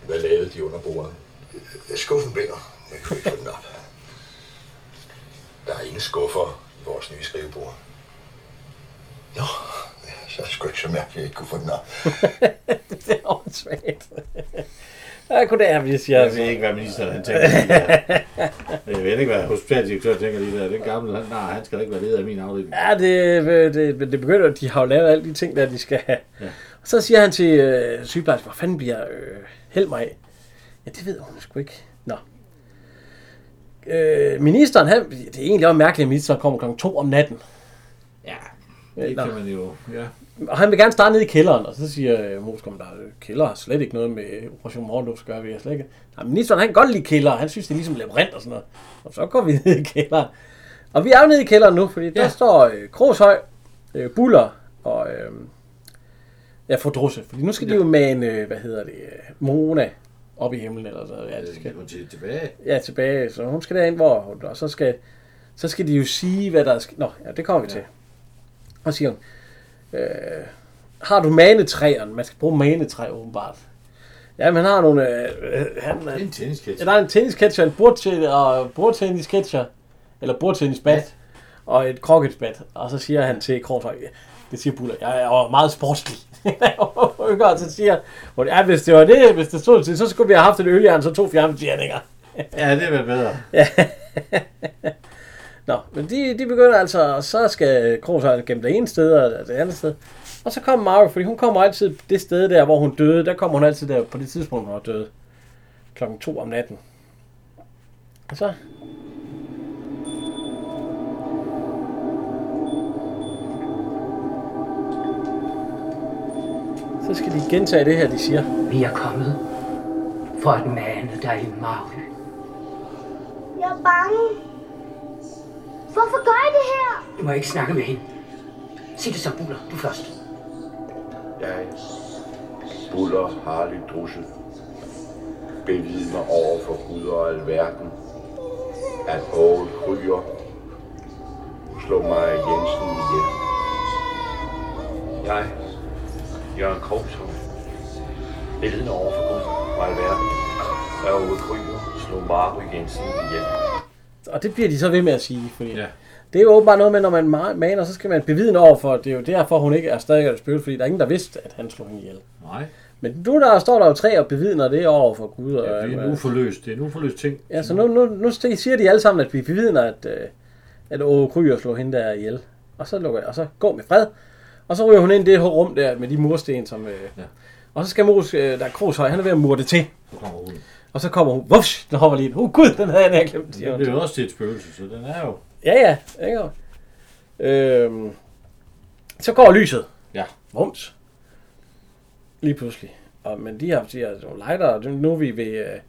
Hvad lavede de under bordet? Skuffen binder. Jeg kunne ikke få den op. Der er ingen skuffer i vores nye skrivebord. Nå, så er det sgu ikke så mærkeligt, at jeg ikke kunne få den op. det er åndssvagt. Ja, goddag, vi siger. Jeg ved ikke, hvad ministeren han tænker lige der. Jeg ved ikke, hvad hospitaldirektør tænker lige der. Den gamle, han, nej, han skal da ikke være leder af min afdeling. Ja, det, det, det begynder, de har jo lavet alle de ting, der de skal have. Ja. Og så siger han til øh, sygeplejersken, hvor fanden bliver øh, Helmer af? Ja, det ved hun sgu ikke. Nå. Øh, ministeren, han, det er egentlig også mærkeligt, at ministeren kommer klokken 2 om natten. Ja, Øh, det nå. kan man jo, ja. Og han vil gerne starte ned i kælderen, og så siger øh, Moskom, der kælder har slet ikke noget med Operation Morgenluft at gøre, vi slet ikke. Nej, ministeren, han kan godt lide kælder, han synes, det er ligesom labyrint og sådan noget. Og så går vi ned i kælderen. Og vi er jo nede i kælderen nu, fordi ja. der står øh, Kroshøj, øh, Buller og øh, ja, Fordrusse. Fordi nu skal ja. de jo med en, øh, hvad hedder det, øh, Mona op i himlen, eller så. Ja, de skal, Hun til tilbage. ja, tilbage. Så hun skal derind, hvor hun, og så skal, så skal de jo sige, hvad der er sket. Nå, ja, det kommer vi til. Og siger hun, øh, har du manetræerne? Man skal bruge manetræ, åbenbart. Ja, men han har nogle... Øh, han, Det er en tennisketch. Ja, der er en tennisketcher, en bordtennis, og bordtennisketcher, eller bordtennisbat, ja. og et krokketsbat. Og så siger han til Korshøj, ja, det siger Buller, jeg er jo meget sportslig. og så siger hun, ja, hvis det var det, hvis det stod til, så skulle vi have haft et øljern, så to fjernbetjeninger. Ja, det er vel bedre. Ja. Nå, men de, de begynder altså, og så skal Kroshøj gemme det ene sted og det andet sted. Og så kommer Mario, fordi hun kommer altid det sted der, hvor hun døde. Der kommer hun altid der på det tidspunkt, hun var døde. Klokken to om natten. Og så... Så skal de gentage det her, de siger. Vi er kommet for at mane dig i Mary. Jeg er bange. Hvorfor gør I det her? Du må ikke snakke med hende. Sig det så, Buller, du først. Jeg, Buller Harley Drusse, bevidner over for Gud og alverden, at Poul Kryer slog mig Jensen ihjel. Jeg, Jørgen Krogsholm, bevidner over for Gud og alverden, at Ove Kryer slog Marco Jensen ihjel. Så og det bliver de så ved med at sige, fordi Ja. det er jo åbenbart noget med, når man ma- maner, så skal man bevidne over for, det er jo derfor, hun ikke er stadig et spøgelse, fordi der er ingen, der vidste, at han slog hende ihjel. Nej. Men nu der står der jo tre og bevidner det over for Gud. Og, Ja, det er en uforløst, det er en uforløst ting. Ja, så nu, nu, nu siger de alle sammen, at vi bevidner, at, øh, at Åge Kryer slog hende der ihjel. Og så, lukker, og så gå med fred. Og så ryger hun ind i det her rum der med de mursten, som... Øh, Ja. Og så skal Mos, øh, der er Kroshøj, han er ved at mure det til. Så kommer hun. Og så kommer hun, vups, den hopper lige ind. Oh gud, den havde jeg nær glemt. Det bliver jo også til et spøgelse, så den er jo... Ja, ja. Ikke? Øhm, så går lyset. Ja. Vums. Lige pludselig. Og, men de har, de har nogle lighter, og nu er vi ved øh,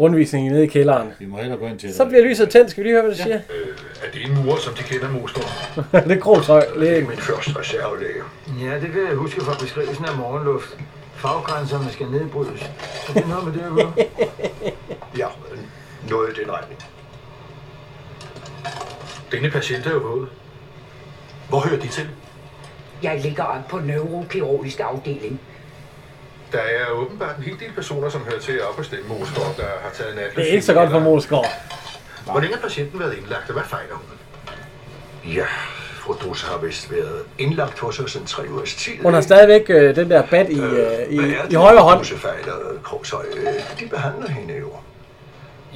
rundvisningen nede i kælderen. Vi må hellere gå ind til Så bliver lyset tændt. Skal vi lige høre, hvad det siger? Er det en mur, som de kender Moskov? det er Krogshøj. Det er min første reservelæge. Ja, det kan jeg huske fra beskrivelsen af morgenluft. Faggrænserne skal nedbrydes. Er det noget med det, at? Ja, noget i den retning. Denne patient er jo våd. Hvor hører de til? Jeg ligger op på neurokirurgisk afdeling. Der er åbenbart en hel del personer, som hører til op hos den Moskov, der har taget natløs. Det er ikke så godt for Moskov. Hvor længe har patienten været indlagt, og hvad fejler hun? Ja, fru Dose har vist været indlagt hos os en tre ugers tid. Hun har stadigvæk øh, den der bat i, øh, i, Hvad er i det, højre hånd. Dose fejler Krogshøj? De behandler hende jo.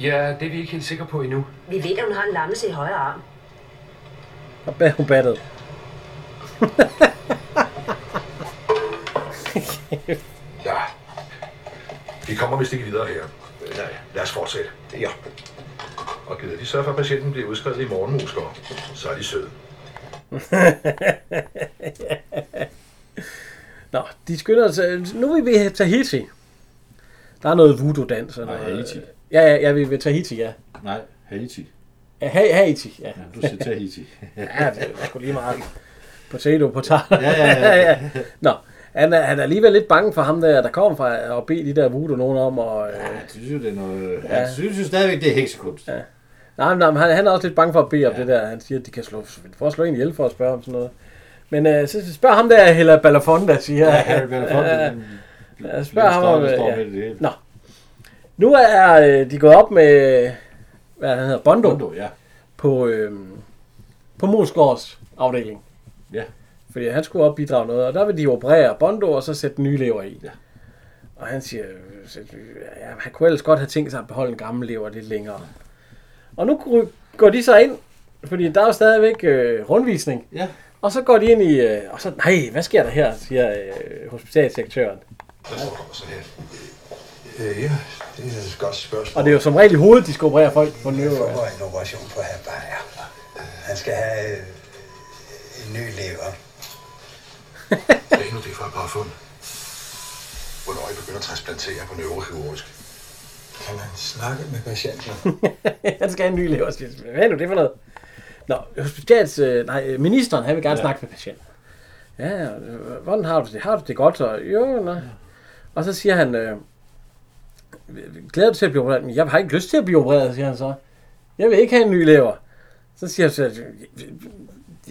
Ja, det er vi ikke helt sikre på endnu. Vi ved, at hun har en lammelse i højre arm. Og bag hun battet. Ja, vi kommer vist ikke videre her. Nej, lad os fortsætte. Ja. Og gider de sørge for, at patienten bliver udskrevet i morgen, Moskov, så er de søde. Nå, de skynder sig. Nu vil vi have Tahiti. Der er noget voodoo-dans. og Nej, Haiti. Ja, ja, ja, vi vil Tahiti, ja. Nej, Haiti. Ja, Ha- Haiti, ja. Ja, du siger Tahiti. ja, det er sgu lige meget. Potato, potato. Ja, ja, ja. Nå, han er, han er alligevel lidt bange for ham der, der kommer fra at bede de der voodoo nogen om. Og, øh, Jeg synes jo, det er noget... Ja. Jeg synes jo stadigvæk, det er heksekunst. Ja. Nej, nej, han, han er også lidt bange for at bede om det der. Han siger, at de kan slå, for at slå en ihjel for at spørge om sådan noget. Men øh, så spørg ham der, Hella Belafonda, siger Ja, Harry Belafonte, Ja, ja, spørg ham om... står Ja. det. Nå. Nu er øh, de gået op med, hvad han hedder, Bondo, Bondo, ja. på, øh, på Mosgaards afdeling. Ja. Fordi han skulle op bidrage noget, og der vil de operere Bondo, og så sætte nye lever i. Ja. Og han siger, ja, han kunne ellers godt have tænkt sig at beholde en gammel lever lidt længere. Og nu går de så ind, fordi der er jo stadigvæk øh, rundvisning. Ja. Og så går de ind i, øh, og så, nej, hvad sker der her, siger øh, hospitalsdirektøren. Øh, ja, det er et godt spørgsmål. Og det er jo som regel i hovedet, de skal operere folk på Jeg nødder. får en operation på herr Bayer. Han skal have øh, en ny lever. Er nu det for et påfund? Hvornår I begynder at transplantere på neurokirurgisk? Kan man snakke med patienten? han skal have en ny lever, de. Hvad er nu det for noget? Nå, hospitals, øh, nej, øh, ministeren, han vil gerne Ja. snakke med patienten. Ja, øh, hvordan har du det? Har du det godt? Og, jo, nej. Og så siger han, øh, glæder du til at blive opereret? Men jeg har ikke lyst til at blive opereret, siger han så. Jeg vil ikke have en ny lever. Så siger han så,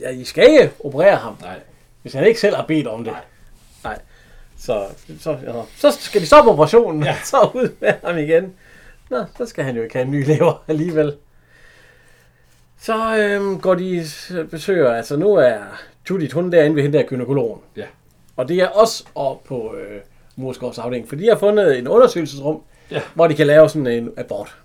ja, I skal ikke operere ham. Nej. Hvis han ikke selv har bedt om det. Nej. Nej. Så, så, ja, så skal de stoppe operationen, ja. så ud med ham igen. Nå, så skal han jo ikke have en ny lever alligevel. Så øhm, går de besøger, altså nu er Judith, hun er derinde ved hende der gynekologen. Ja. Og det er også op på øh, Morskovs afdeling, for de har fundet en undersøgelsesrum, Ja. hvor de kan lave sådan en abort.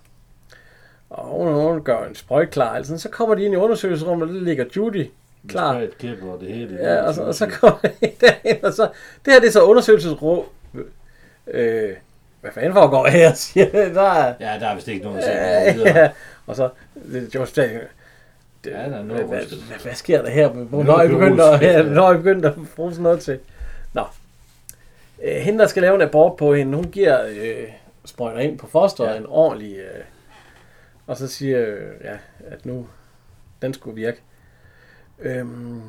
Og hun, hun gør en sprøjt klar, altså, så kommer de ind i undersøgelsesrummet, og der ligger Judy klar. Med og det hele. Ja, og så, og så kommer de derind, og så... Det her, det er så undersøgelsesrum. Øh, hvad fanden foregår her, siger jeg. Der er... Ja, der er vist ikke nogen. Ja, videre. ja. Og så... Det, var stadig, det, Ja, der er noget hvad, hvad, hvad, sker der her? Er I begyndt at, ja, er I begyndt at bruge sådan noget til? Nå. Øh, hende, der skal lave en abort på hende, hun giver øh, sprøjter ind på fosteret Ja. en ordentlig... Øh, og så siger øh, ja, at nu den skulle virke. Øhm,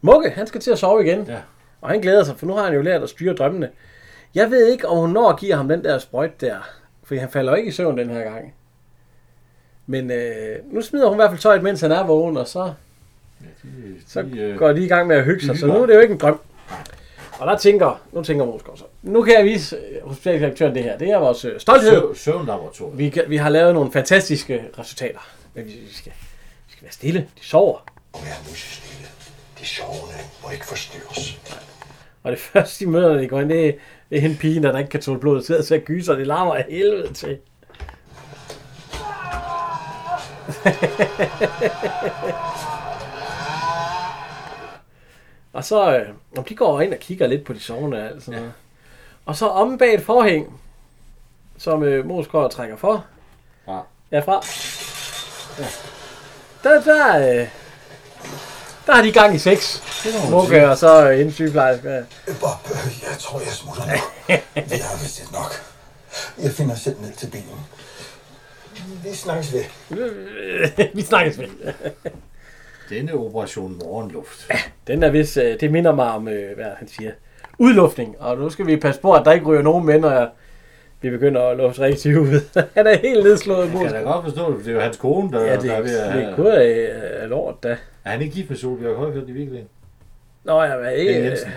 Mugge, han skal til at sove igen. Ja. Og han glæder sig, for nu har han jo lært at styre drømmene. Jeg ved ikke, om hun når at give ham den der sprøjt der. For han falder ikke i søvn den her gang. Men øh, nu smider hun i hvert fald tøjet, mens han er vågen, og så, De, så de, øh, går de i gang med at hygge sig. de Så nu er det jo ikke en drøm. Og der tænker, nu tænker Moskov så, nu kan jeg vise øh, hospitaldirektøren det her. Det er vores øh, stolthed. Søv- Søvnlaboratorium. Vi, kan, vi har lavet nogle fantastiske resultater. Men vi vi skal, vi skal være stille. De sover. Og være musestille. De sovende må ikke forstyrres. Og det første, de møder, de går ind, det er, det er hende pigen, der ikke kan tåle blod. Sidder til at gyse, og det larmer af helvede til. og så, øh, om de går ind og kigger lidt på de sovende og alt sådan noget. Og så om bag et forhæng, som øh, Mosgaard trækker for. Ja. Ja, fra. Ja. Der, der, øh, der har de gang i sex. Det sige. og så en sygeplejerske. Ja. Bob, jeg tror, jeg smutter nu. Vi har vist det nok. Jeg finder selv ned til bilen. Vi snakkes ved. Vi snakkes ved. Denne operation morgenluft. Den er vist, øh, det minder mig om, øh, hvad han siger, udluftning. Og nu skal vi passe på, at der ikke ryger nogen med, når vi begynder at lufte rigtig ud. han er helt nedslået Jeg kan da godt forstå det, for det er jo hans kone, der, Ja, det, der er ved at det have... kunne være øh, lort da. Er han ikke gift med Solbjørg Højfeldt i virkeligheden? Nå, jeg var ikke... Det er Jensen.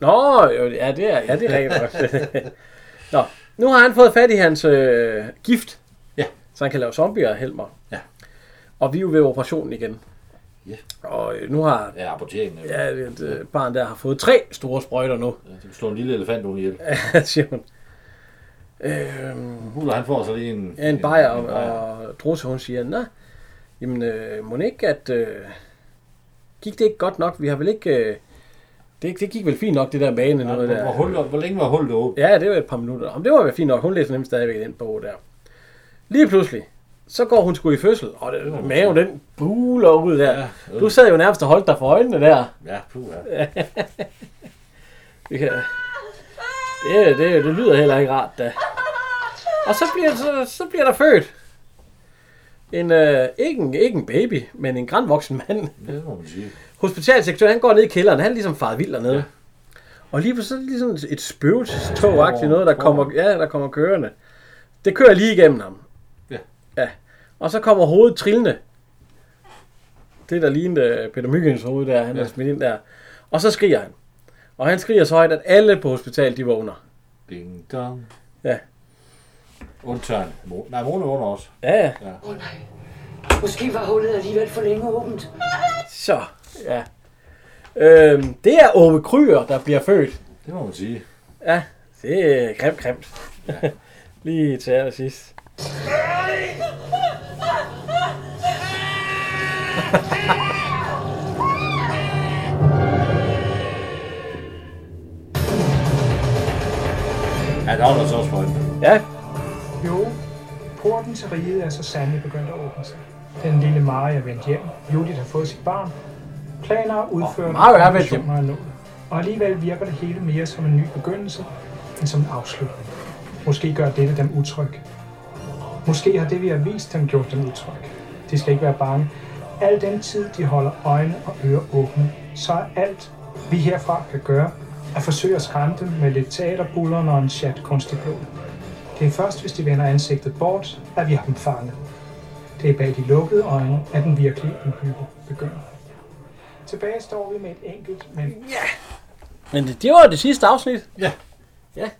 Nå, jo, ja, det er, ja, det er rigtigt nok. Nå, nu har han fået fat i hans øh, gift, ja. så han kan lave zombier, Helmer. Ja. Og vi er jo ved operationen igen. Ja. Og øh, nu har Ja, apoteken. Ja. ja, et øh, barn der har fået tre store sprøjter nu. Du slår en lille elefant under ihjel. Ja, siger hun. Øhm, Huler, han får så lige en... Ja, en bajer, en bajer. og Drusse, hun siger, nej, jamen, øh, må ikke, at øh, gik det ikke godt nok? Vi har vel ikke... Øh, det, det gik vel fint nok, det der bane. Ja, noget hvor- der. hvor hullet- hvor længe var hullet åbent? Ja, det var et par minutter. Om det var vel fint nok. Hun læser nemlig stadigvæk den bog der. Lige pludselig, så går hun sgu i fødsel, og det, maven den buler ud der. Ja, øh. du sad jo nærmest og holdt dig for øjnene der. Ja, puh, ja. det, kan, det, det, det lyder heller ikke rart da. Og så bliver, så, så bliver der født en, øh, ikke, en, ikke en baby, men en grandvoksen mand. Det må man sige. Hospitalsekretæren, han går ned i kælderen, han er ligesom faret vild dernede. Ja. Og lige pludselig så er det ligesom et spøgelsestog noget, der kommer, ja, der kommer kørende. Det kører lige igennem ham. Ja. Ja. Og så kommer hovedet trillende. Det der lignede Peter Myggens hoved der, han ja. er smidt ind der. Og så skriger han. Og han skriger så højt, at alle på hospitalet, de vågner. Ding dong. Ja. Undtagen. Mo- Nej, Mone vågner også. Ja, ja. ja. Åh oh, nej. Måske var hullet alligevel for længe åbent. Så, ja. Øhm, det er Ove Kryer, der bliver født. Det må man sige. Ja, det er grimt, grimt. Ja. Lige til allersidst. Holder sig også for øjnene. Ja. Jo, porten til riget er så sandelig begyndt at åbne sig. Den lille Maria er vendt hjem. Judith har fået sit barn. Planer er udført. Mario er vendt hjem. Og alligevel virker det hele mere som en ny begyndelse, end som en afslutning. Måske gør dette dem utryg. Måske har det, vi har vist dem, gjort dem utryg. De skal ikke være bange. Al den tid, de holder øjne og ører åbne, så er alt, vi herfra kan gøre, at forsøge at skræmme dem med lidt teaterbuller og en chat kunstig blod. Det er først, hvis de vender ansigtet bort, at vi har dem fanget. Det er bag de lukkede øjne, at den virkelige uhygge begynder. Tilbage står vi med et enkelt, men... Ja! Men det, det var det sidste afsnit. Ja. Ja.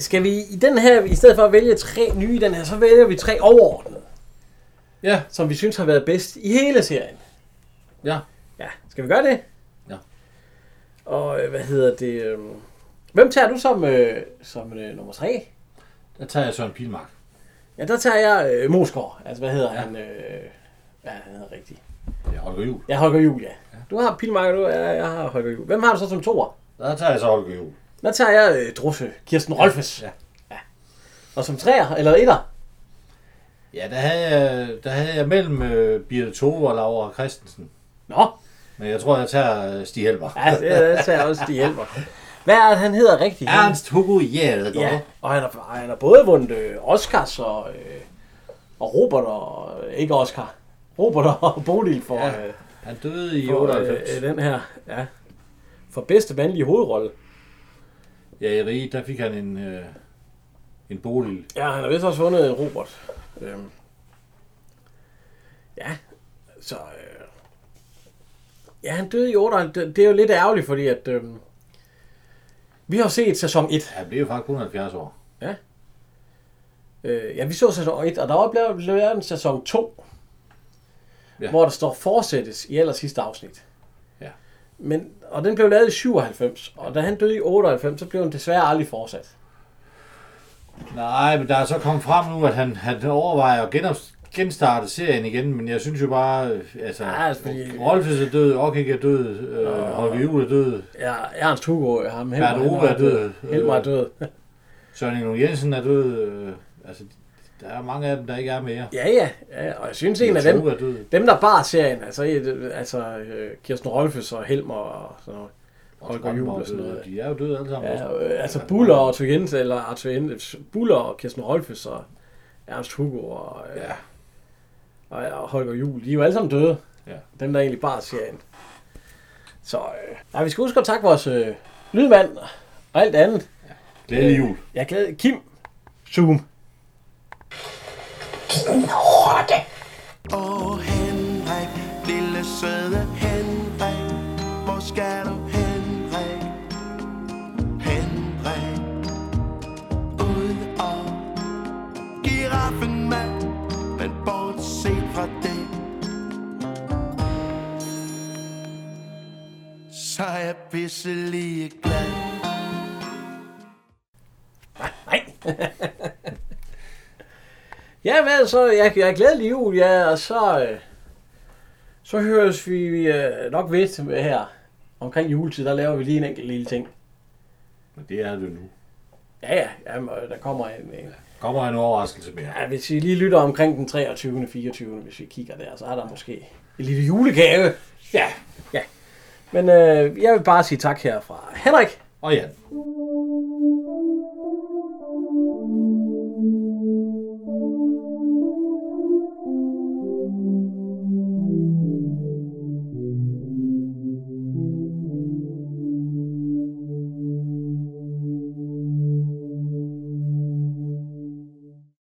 Skal vi i den her, i stedet for at vælge tre nye i den her, så vælger vi tre overordnede. Ja. Som vi synes har været bedst i hele serien. Ja. Ja, skal vi gøre det? Ja. Og øh, hvad hedder det? Øh, hvem tager du som, øh, som øh, nummer tre? Der tager jeg Søren Pilmark. Ja, der tager jeg øh, Mosgaard. Altså, hvad hedder ja. han? Øh, ja, han hedder rigtigt. Det er Holger Juhl. Ja, Holger Juhl, ja. Du har Pilmark, og du ja, jeg har Holger Juhl. Hvem har du så som toer? Der tager jeg så Holger Juhl. Der tager jeg øh, Drusse, Kirsten Rolfes. Ja. ja. Og som træer, eller etter? Ja, der havde jeg, der havde jeg mellem øh, Birte Tove og Laura Christensen. Nå. Men jeg tror, jeg tager øh, Stig Helmer. Ja, det, tager også Stig Helmer. Hvad er det, han hedder rigtigt? Ernst Hugo Hjelgaard. Ja, og han har, han har både vundet øh, Oscars og, øh, og Robert og... Øh, ikke Oscar. Robert og Bodil for... Ja, øh, han døde i for, 98. Øh, den her, ja. For bedste mandlige hovedrolle. Ja, i Rige, der fik han en, øh, en Bodil. Ja, han har vist også vundet Robert. Øhm. Ja, så... Ja, han døde i 8. Det, det er jo lidt ærgerligt, fordi at... Øh. Vi har set sæson 1. Han blev jo faktisk 170 år. Ja. Øh, ja, vi så sæson 1, og der var blevet lavet en sæson 2. Ja. hvor der står fortsættes i aller sidste afsnit. Ja. Men, og den blev lavet i 97, og da han døde i 98, så blev den desværre aldrig fortsat. Nej, men der er så kommet frem nu, at han, han overvejer at genop, genstarte serien igen, men jeg synes jo bare, øh, altså, Ja, altså, fordi- Rolfes er død, Okik er død, øh, Holger Juhl er død, Ja, Ernst Hugo, ham, han Ove er død, Helmer er død. Søren Inge Jensen er død, øh, altså, der er mange af dem, der ikke er mere. Ja, ja, ja, og jeg synes en af dem, dem der bar serien, altså, øh, altså øh, Kirsten Rolfes og Helmer og sådan noget, Holger Juhl og sådan noget. De er jo døde alle sammen. Ja, øh, altså Buller og Arthur Jensen, eller Arthur Jensen, Buller og Kirsten Rolfes og Ernst Hugo og, øh, ja. Og, Holger Juhl, de er jo alle sammen døde. Ja. Dem der egentlig bar serien. Så øh, nej, vi skal huske at takke vores øh, lydmand og alt andet. Glædelig jul. Jeg glæder Kim Zoom. Åh, Henrik, lille søde Henrik, hvor skal du så er jeg pisselig glad. Ja, men så jeg, jeg er glædelig jul, ja, og så, øh, så høres vi øh, nok ved med her omkring juletid, der laver vi lige en enkelt lille ting. Men det er det nu. Ja, ja, jamen, øh, der kommer en, en Kommer en overraskelse mere. Ja, hvis vi lige lytter omkring den 23. 24. hvis vi kigger der, så er der måske en lille julegave. Ja. Men øh, jeg vil bare sige tak her fra Henrik. Og Jan.